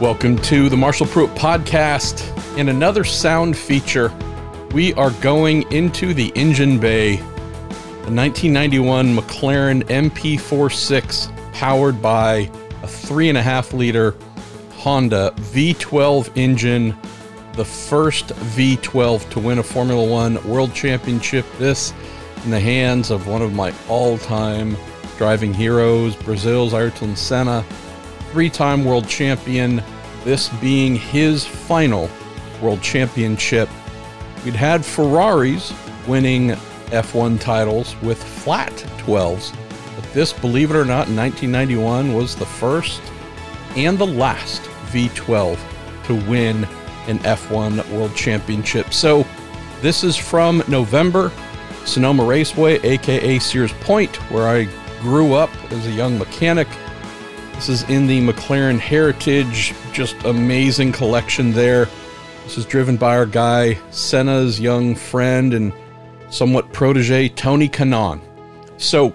Welcome to the Marshall Pruett podcast. In another sound feature, we are going into the engine bay. The 1991 McLaren MP4-6, powered by a three and a half liter Honda V12 engine, the first V12 to win a Formula One World Championship. This in the hands of one of my all time driving heroes, Brazil's Ayrton Senna, three time world champion, this being his final world championship. We'd had Ferraris winning F1 titles with flat 12s, but this, believe it or not, in 1991 was the first and the last V12 to win an F1 World Championship. So this is from November, Sonoma Raceway, aka Sears Point, where I grew up as a young mechanic. This is in the McLaren Heritage, just amazing collection there. This is driven by our guy, Senna's young friend and somewhat protege, Tony Kanaan. So,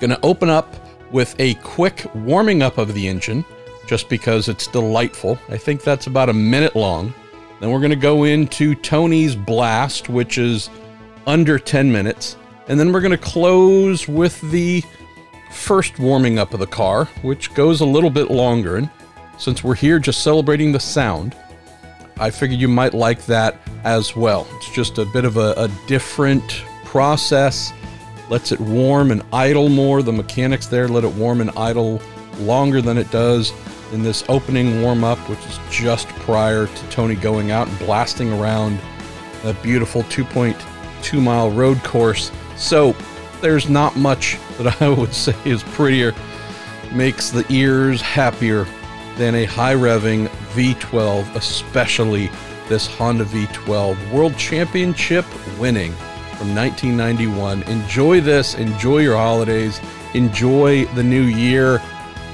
gonna open up with a quick warming up of the engine just because it's delightful. I think that's about a minute long. Then we're to go into Tony's Blast, which is under 10 minutes. And then we're to close with the first warming up of the car, which goes a little bit longer. And since we're here just celebrating the sound, I figured you might like that as well. It's just a bit of a, a different process, lets it warm and idle more. The mechanics there let it warm and idle longer than it does in this opening warm up, which is just prior to Tony going out and blasting around a beautiful 2.2 mile road course. So there's not much that I would say is prettier, makes the ears happier than a high revving V12, especially this Honda V12 World Championship winning from 1991. Enjoy this, enjoy your holidays, enjoy the new year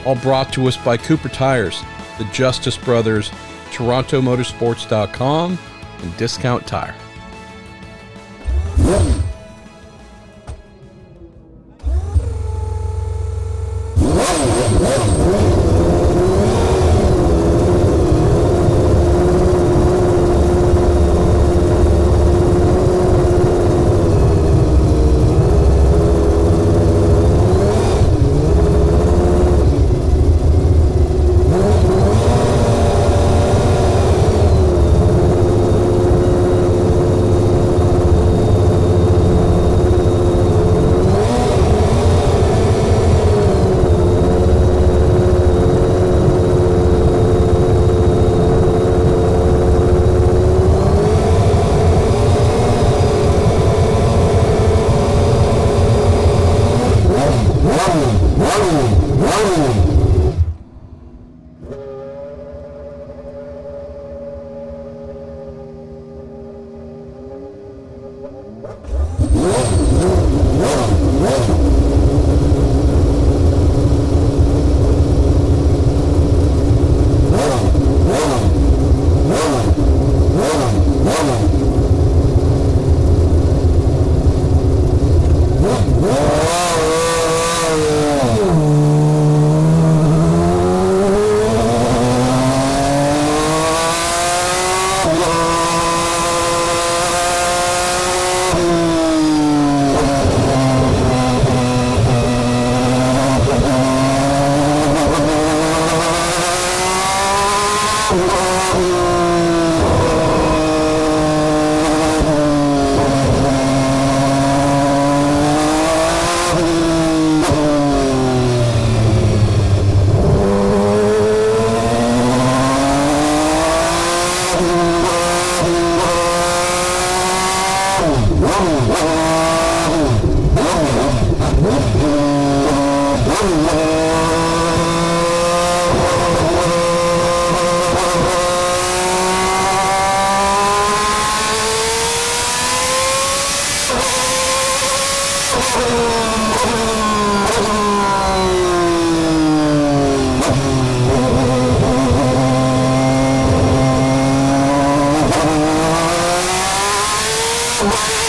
all brought to us by Cooper Tires, the Justice Brothers, TorontoMotorsports.com, and Discount Tire. Whoa.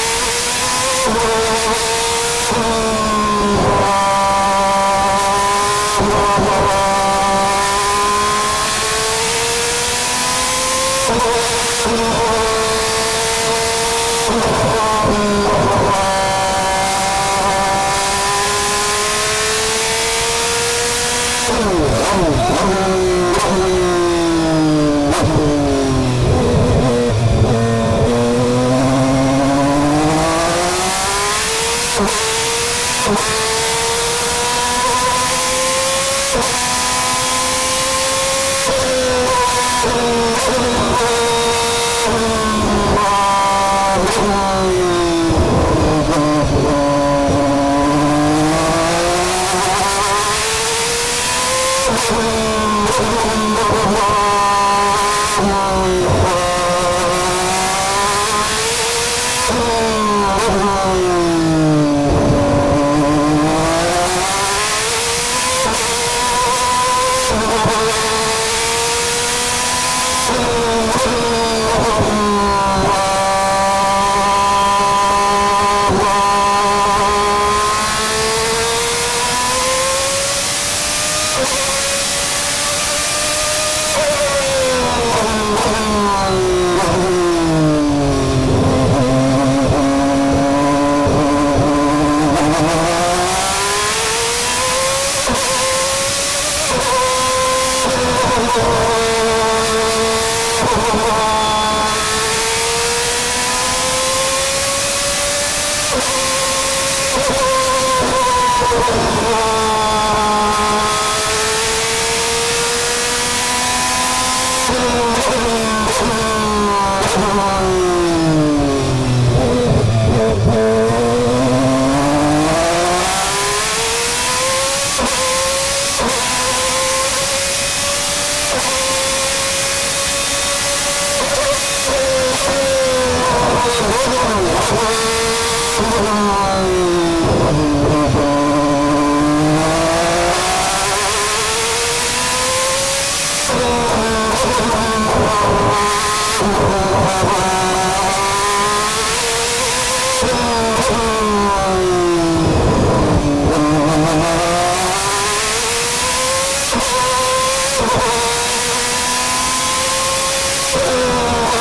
Oh, oh, oh. Oh,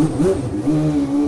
Mm-hmm.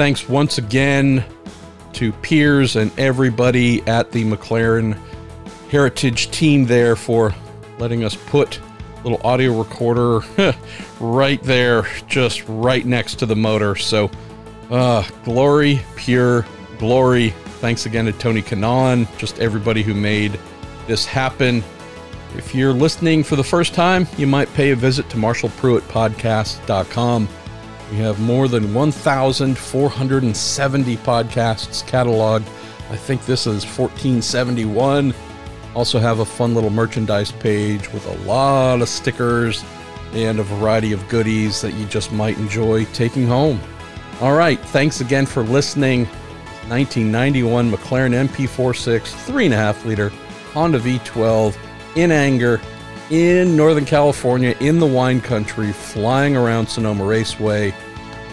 Thanks once again to Piers and everybody at the McLaren Heritage team there for letting us put a little audio recorder right there, just right next to the motor. So, uh, glory, pure glory. Thanks again to Tony Kanaan, just everybody who made this happen. If you're listening for the first time, you might pay a visit to marshallpruettpodcast.com. We have more than 1,470 podcasts cataloged. I think this is 1471. Also, have a fun little merchandise page with a lot of stickers and a variety of goodies that you just might enjoy taking home. All right, thanks again for listening. 1991 McLaren MP4-6 3.5 liter Honda V12 in anger in Northern California in the wine country, flying around Sonoma Raceway.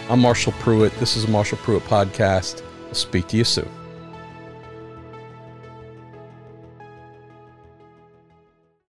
I'm Marshall Pruett. This is Marshall Pruett podcast. I'll speak to you soon.